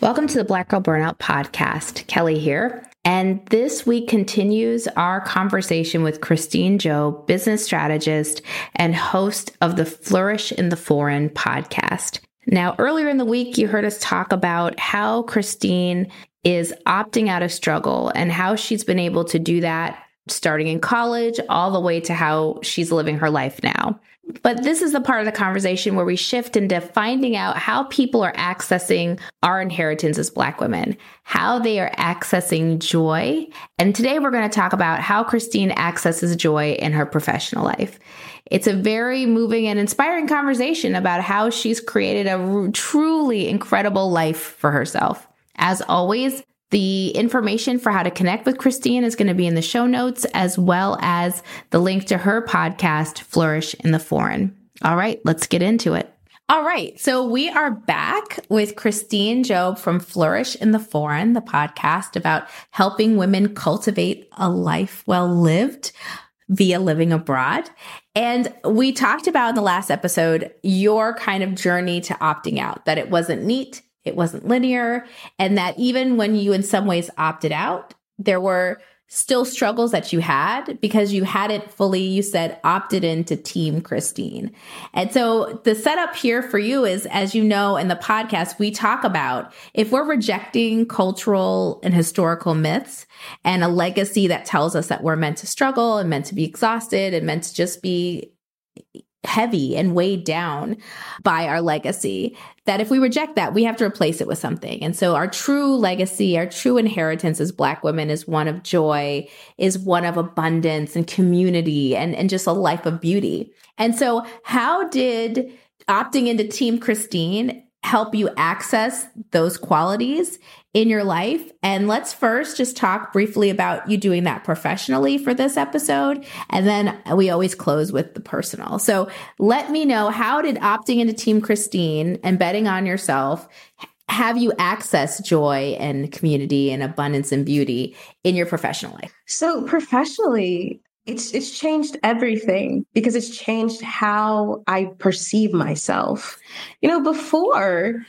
Welcome to the Black Girl Burnout Podcast. Kelley here. And this week continues our conversation with Christine Job, business strategist and host of the Flourish in the Foreign podcast. Now, earlier in the week, you heard us talk about how Christine is opting out of struggle and how she's been able to do that starting in college all the way to how she's living her life now. But this is the part of the conversation where we shift into finding out how people are accessing our inheritance as Black women, how they are accessing joy. And today we're going to talk about how Christine accesses joy in her professional life. It's a very moving and inspiring conversation about how she's created a truly incredible life for herself. As always, the information for how to connect with Christine is going to be in the show notes, as well as the link to her podcast, Flourish in the Foreign. All right, let's get into it. All right, so we are back with Christine Job from Flourish in the Foreign, the podcast about helping women cultivate a life well lived via living abroad. And we talked about in the last episode your kind of journey to opting out, that it wasn't neat, it wasn't linear, and that even when you in some ways opted out, there were still struggles that you had because you hadn't fully, you said, opted into Team Christine. And so the setup here for you is, as you know, in the podcast, we talk about if we're rejecting cultural and historical myths and a legacy that tells us that we're meant to struggle and meant to be exhausted and meant to just be heavy and weighed down by our legacy that if we reject that we have to replace it with something. And so our true legacy our true inheritance as black women is one of joy is one of abundance and community and, and just a life of beauty. And so how did opting into team christine help you access those qualities in your life. And let's first just talk briefly about you doing that professionally for this episode. And then we always close with the personal. So let me know how did opting into Team Christine and betting on yourself have you access joy and community and abundance and beauty in your professional life? So professionally, it's it's changed everything because it's changed how I perceive myself. You know, before,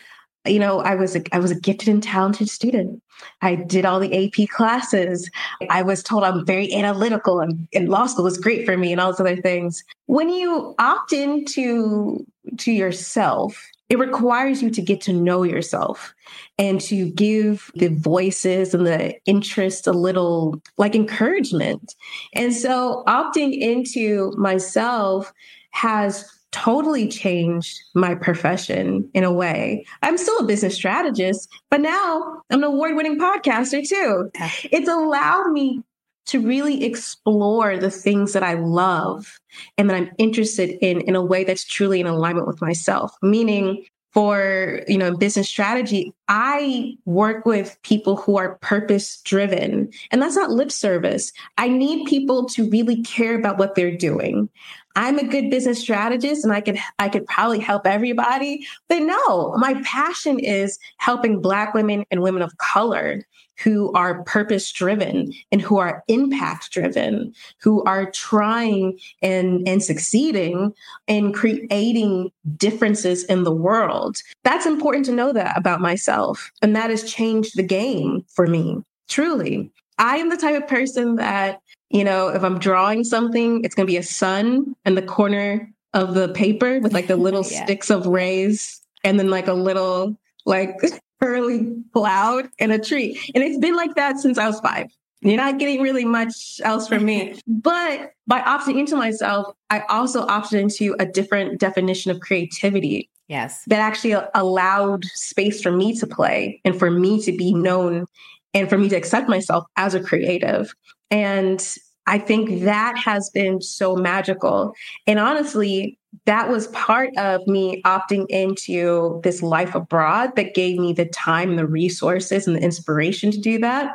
you know, I was a, I was a gifted and talented student. I did all the AP classes. I was told I'm very analytical and, and law school was great for me and all those other things. When you opt into to yourself, it requires you to get to know yourself and to give the voices and the interest a little like encouragement. And so opting into myself has totally changed my profession in a way. I'm still a business strategist, but now I'm an award winning podcaster too. It's allowed me to really explore the things that I love and that I'm interested in in a way that's truly in alignment with myself. Meaning, for you know business strategy i work with people who are purpose driven and that's not lip service i need people to really care about what they're doing I'm a good business strategist and I could I could probably help everybody. But no, my passion is helping black women and women of color who are purpose driven and who are impact driven, who are trying and, and succeeding in creating differences in the world. That's important to know that about myself. And that has changed the game for me, truly. I am the type of person that, you know, if I'm drawing something, it's going to be a sun in the corner of the paper with like the little yeah. sticks of rays and then like a little like curly cloud and a tree. And it's been like that since I was five. You're not getting really much else from me. But by opting into myself, I also opted into a different definition of creativity. Yes. That actually allowed space for me to play and for me to be known and for me to accept myself as a creative. And I think that has been so magical. And honestly, that was part of me opting into this life abroad that gave me the time, the resources, and the inspiration to do that.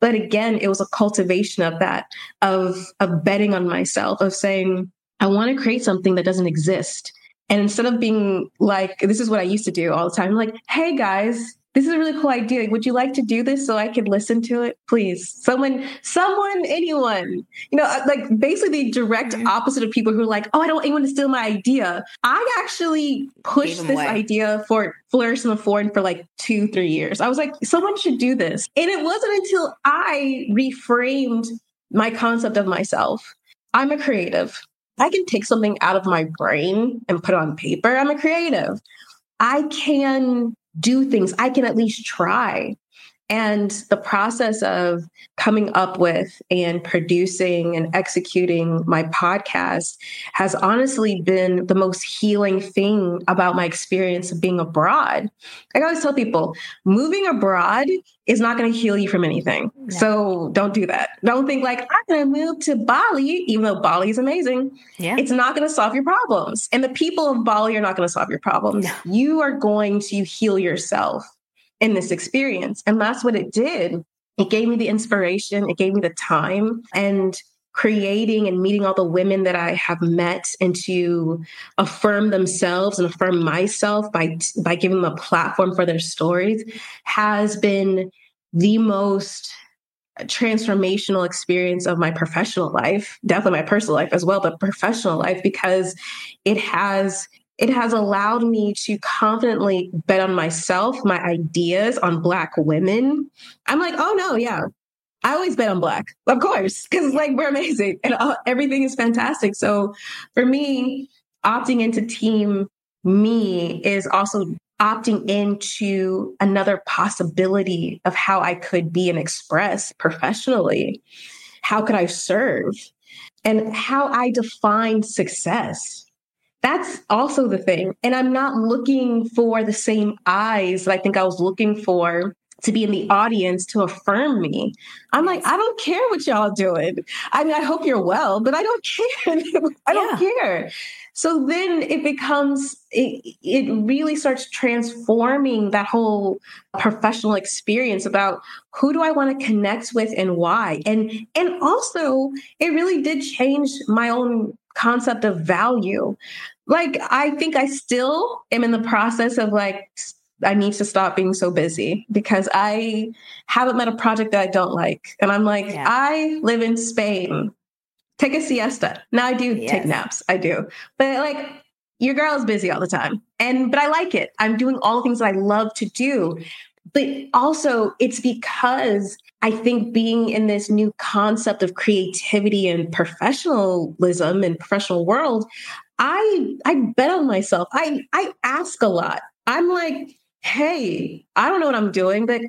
But again, it was a cultivation of that, of, of betting on myself, of saying, I want to create something that doesn't exist. And instead of being like, this is what I used to do all the time, like, hey guys, this is a really cool idea. Would you like to do this so I could listen to it? Please. Someone, someone, anyone. You know, uh, like basically the direct mm-hmm. opposite of people who are like, oh, I don't want anyone to steal my idea. I actually pushed this idea for Flourish in the Foreign for like two, three years. I was like, someone should do this. And it wasn't until I reframed my concept of myself. I'm a creative. I can take something out of my brain and put it on paper. I'm a creative. I can do things, I can at least try. And the process of coming up with and producing and executing my podcast has honestly been the most healing thing about my experience of being abroad. I always tell people moving abroad is not going to heal you from anything. No. So don't do that. Don't think like, I'm going to move to Bali, even though Bali is amazing. Yeah. It's not going to solve your problems. And the people of Bali are not going to solve your problems. No. You are going to heal yourself in this experience. And that's what it did. It gave me the inspiration, it gave me the time. And creating and meeting all the women that I have met and to affirm themselves and affirm myself by by giving them a platform for their stories has been the most transformational experience of my professional life, definitely my personal life as well, but professional life because it has it has allowed me to confidently bet on myself, my ideas on Black women. I'm like, oh no, yeah. I always bet on Black, of course, because like we're amazing and uh, everything is fantastic. So for me, opting into team me is also opting into another possibility of how I could be and express professionally. How could I serve? And how I define success that's also the thing. And I'm not looking for the same eyes that I think I was looking for to be in the audience to affirm me. I'm like, I don't care what y'all doing. I mean, I hope you're well, but I don't care. I don't yeah. care. So then it becomes, it, it really starts transforming that whole professional experience about who do I want to connect with and why. And, and also it really did change my own concept of value. Like, I think I still am in the process of like, I need to stop being so busy because I haven't met a project that I don't like. And I'm like, yeah. I live in Spain. Take a siesta. Now I do yes. take naps. I do. But like your girl is busy all the time. And but I like it. I'm doing all the things that I love to do. But also it's because I think being in this new concept of creativity and professionalism and professional world, I I bet on myself. I I ask a lot. I'm like, hey, I don't know what I'm doing, but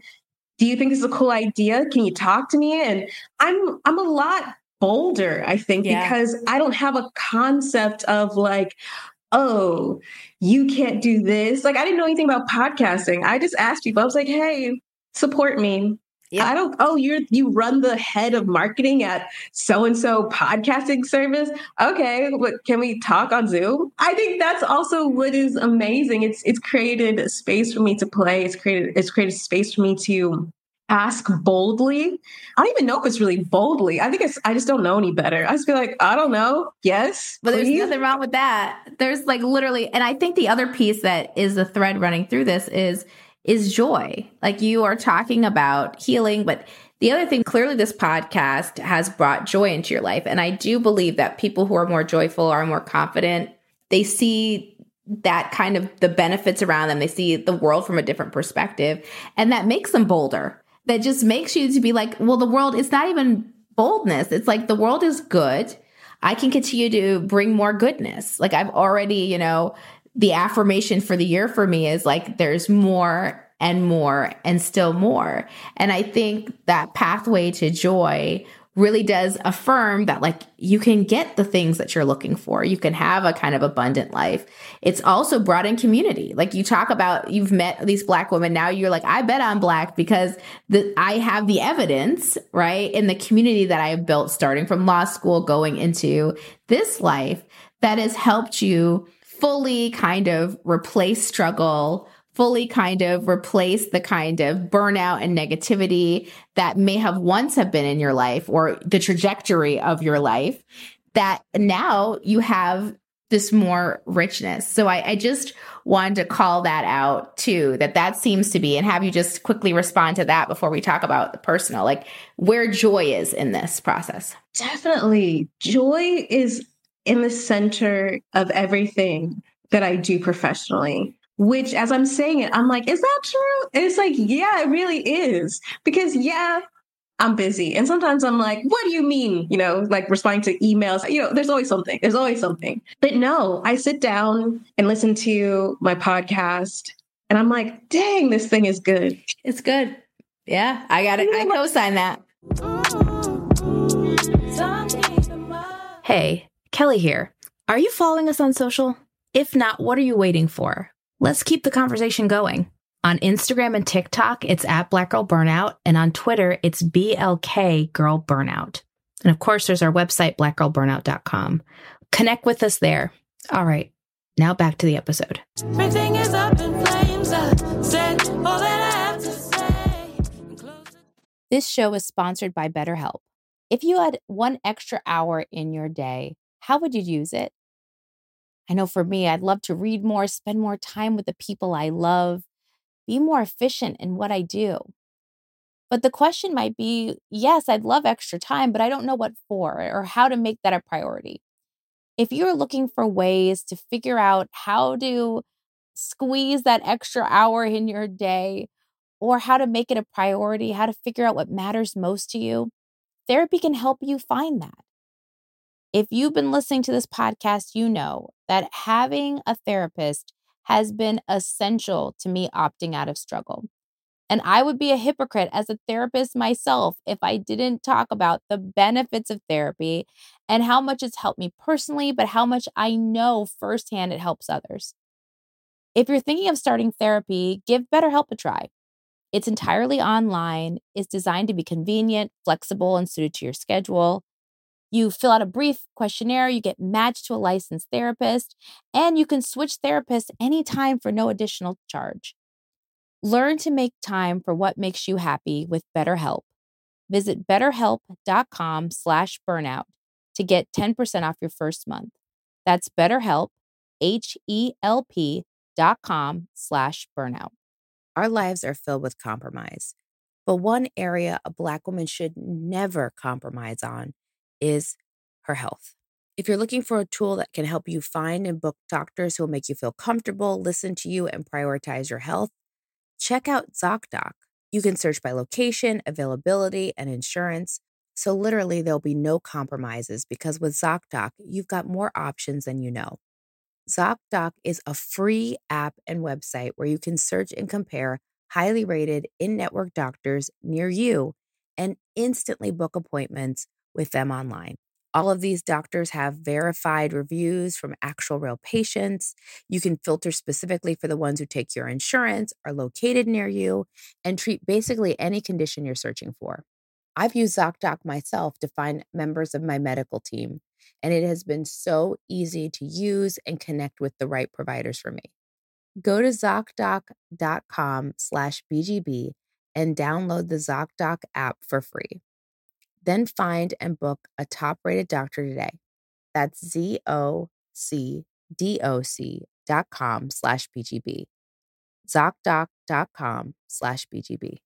do you think this is a cool idea? Can you talk to me? And I'm I'm a lot bolder, I think, yeah. because I don't have a concept of like, oh, you can't do this. Like I didn't know anything about podcasting. I just asked people, I was like, hey, support me. Yeah. I don't, oh, you're, you run the head of marketing at so and so podcasting service. Okay. What, can we talk on Zoom? I think that's also what is amazing. It's, it's created a space for me to play. It's created, it's created space for me to ask boldly. I don't even know if it's really boldly. I think it's I just don't know any better. I just feel like, I don't know. Yes. But please. there's nothing wrong with that. There's like literally, and I think the other piece that is the thread running through this is is joy. Like you are talking about healing, but the other thing, clearly, this podcast has brought joy into your life. And I do believe that people who are more joyful are more confident. They see that kind of the benefits around them. They see the world from a different perspective. And that makes them bolder that just makes you to be like, well, the world, it's not even boldness. It's like the world is good. I can continue to bring more goodness. Like I've already, you know, the affirmation for the year for me is like there's more and more and still more. And I think that pathway to joy really does affirm that like you can get the things that you're looking for. You can have a kind of abundant life. It's also brought in community. Like you talk about you've met these black women now you're like I bet I'm black because the I have the evidence, right? In the community that I have built starting from law school going into this life that has helped you fully kind of replace struggle fully kind of replace the kind of burnout and negativity that may have once have been in your life or the trajectory of your life that now you have this more richness. So I, I, just wanted to call that out too, that that seems to be, and have you just quickly respond to that before we talk about the personal, like where joy is in this process. Definitely. Joy is in the center of everything that I do professionally which as I'm saying it, I'm like, is that true? And it's like, yeah, it really is. Because yeah, I'm busy. And sometimes I'm like, what do you mean? You know, like responding to emails. You know, there's always something. There's always something. But no, I sit down and listen to my podcast and I'm like, dang, this thing is good. It's good. Yeah, I got it. I co sign that. Hey, Kelley here. Are you following us on social? If not, what are you waiting for? Let's keep the conversation going. On Instagram and TikTok, it's at Black Girl Burnout, and on Twitter, it's BLK Girl Burnout. And of course, there's our website, blackgirlburnout.com. Connect with us there. All right, now back to the episode. Everything is up in flames. said all that I have to say. This show is sponsored by BetterHelp. If you had one extra hour in your day, how would you use it? I know for me, I'd love to read more, spend more time with the people I love, be more efficient in what I do. But the question might be yes, I'd love extra time, but I don't know what for or how to make that a priority. If you're looking for ways to figure out how to squeeze that extra hour in your day or how to make it a priority, how to figure out what matters most to you, therapy can help you find that. If you've been listening to this podcast, you know that having a therapist has been essential to me opting out of struggle. And I would be a hypocrite as a therapist myself if I didn't talk about the benefits of therapy and how much it's helped me personally, but how much I know firsthand it helps others. If you're thinking of starting therapy, give BetterHelp a try. It's entirely online, it's designed to be convenient, flexible, and suited to your schedule. You fill out a brief questionnaire, you get matched to a licensed therapist, and you can switch therapists anytime for no additional charge. Learn to make time for what makes you happy with BetterHelp. Visit betterhelp.com slash burnout to get 10% off your first month. That's betterhelp, H-E-L-P dot com slash burnout. Our lives are filled with compromise, but one area a Black woman should never compromise on is her health. If you're looking for a tool that can help you find and book doctors who will make you feel comfortable, listen to you, and prioritize your health, check out ZocDoc. You can search by location, availability, and insurance. So, literally, there'll be no compromises because with ZocDoc, you've got more options than you know. ZocDoc is a free app and website where you can search and compare highly rated in network doctors near you and instantly book appointments with them online. All of these doctors have verified reviews from actual real patients. You can filter specifically for the ones who take your insurance, are located near you, and treat basically any condition you're searching for. I've used ZocDoc myself to find members of my medical team, and it has been so easy to use and connect with the right providers for me. Go to ZocDoc.com slash BGB and download the ZocDoc app for free. Then find and book a top rated doctor today. That's Z O C D O C dot com slash BGB. ZocDoc.com slash BGB.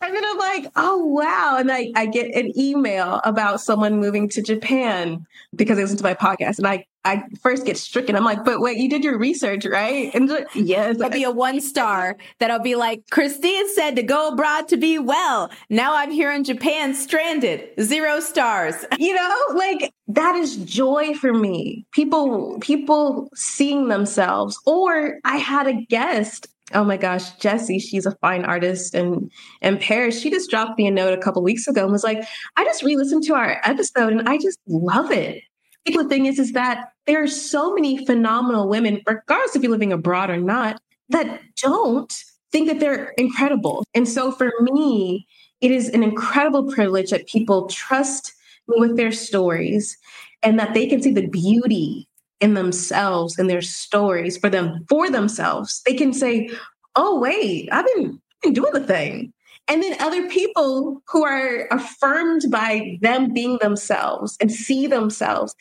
And then I'm like, oh, wow. And I, I get an email about someone moving to Japan because they listen to my podcast. And I, I first get stricken. I'm like, but wait, you did your research, right? And like, yes. That'll be a one star that'll be like, Christine said to go abroad to be well. Now I'm here in Japan stranded. Zero stars. You know, like that is joy for me. People, people seeing themselves. Or I had a guest oh my gosh, Jessie, she's a fine artist and in Paris. She just dropped me a note a couple weeks ago and was like, I just re-listened to our episode and I just love it. The thing is, is that there are so many phenomenal women, regardless if you're living abroad or not, that don't think that they're incredible. And so for me, it is an incredible privilege that people trust me with their stories and that they can see the beauty in themselves and their stories for them for themselves. They can say oh wait i've been, been doing the thing. And then other people who are affirmed by them being themselves and see themselves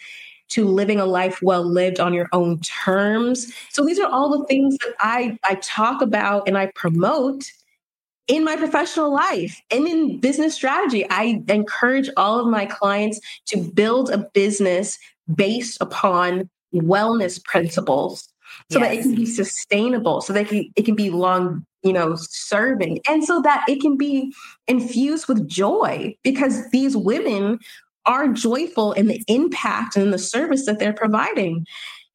to living a life well lived on your own terms so these are all the things that i i talk about and i promote in my professional life and in business strategy i encourage all of my clients to build a business based upon wellness principles so yes. that it can be sustainable so that it can, it can be long you know serving and so that it can be infused with joy because these women are joyful in the impact and the service that they're providing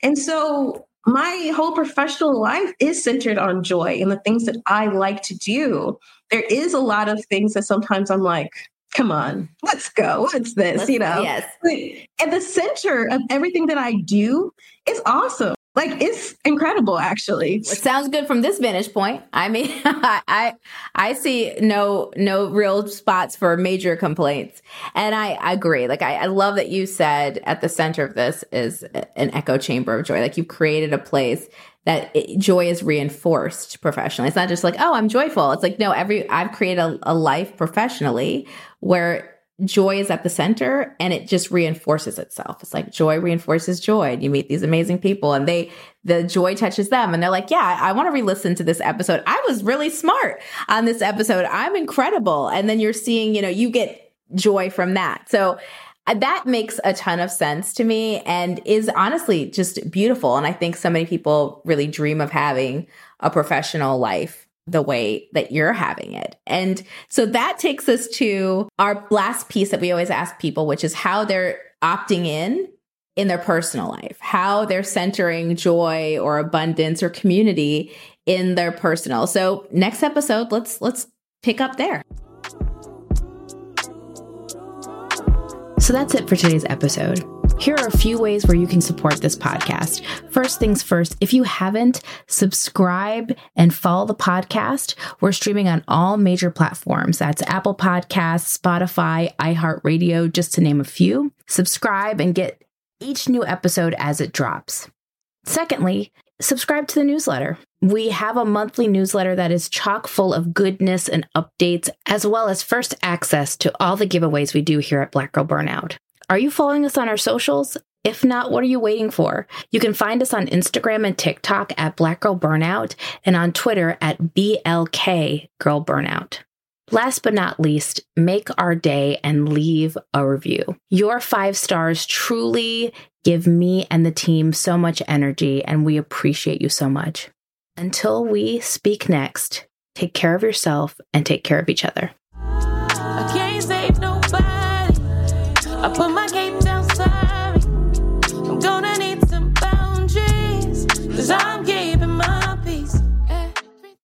and so my whole professional life is centered on joy and the things that I like to do. There is a lot of things that sometimes I'm like, come on, let's go. What's this? Let's, you know? Yes. At the center of everything that I do is awesome. Like it's incredible, actually. It sounds good from this vantage point. I mean, I I see no no real spots for major complaints, and I, I agree. Like I, I love that you said at the center of this is an echo chamber of joy. Like you've created a place that it, joy is reinforced professionally. It's not just like, oh, I'm joyful. It's like, no, every, I've created a, a life professionally where joy is at the center and it just reinforces itself. It's like joy reinforces joy. And you meet these amazing people and they, the joy touches them and they're like, yeah, I want to re-listen to this episode. I was really smart on this episode. I'm incredible. And then you're seeing, you know, you get joy from that. So uh, that makes a ton of sense to me and is honestly just beautiful. And I think so many people really dream of having a professional life the way that you're having it. And so that takes us to our last piece that we always ask people, which is how they're opting in in their personal life, how they're centering joy or abundance or community in their personal. So next episode, let's let's pick up there. So that's it for today's episode. Here are a few ways where you can support this podcast. First things first, if you haven't, subscribe and follow the podcast. We're streaming on all major platforms. That's Apple Podcasts, Spotify, iHeartRadio, just to name a few. Subscribe and get each new episode as it drops. Secondly, subscribe to the newsletter. We have a monthly newsletter that is chock full of goodness and updates, as well as first access to all the giveaways we do here at Black Girl Burnout. Are you following us on our socials? If not, what are you waiting for? You can find us on Instagram and TikTok at Black Girl Burnout and on Twitter at BLK Girl Burnout. Last but not least, make our day and leave a review. Your five stars truly give me and the team so much energy, and we appreciate you so much. Until we speak next, take care of yourself and take care of each other. I put my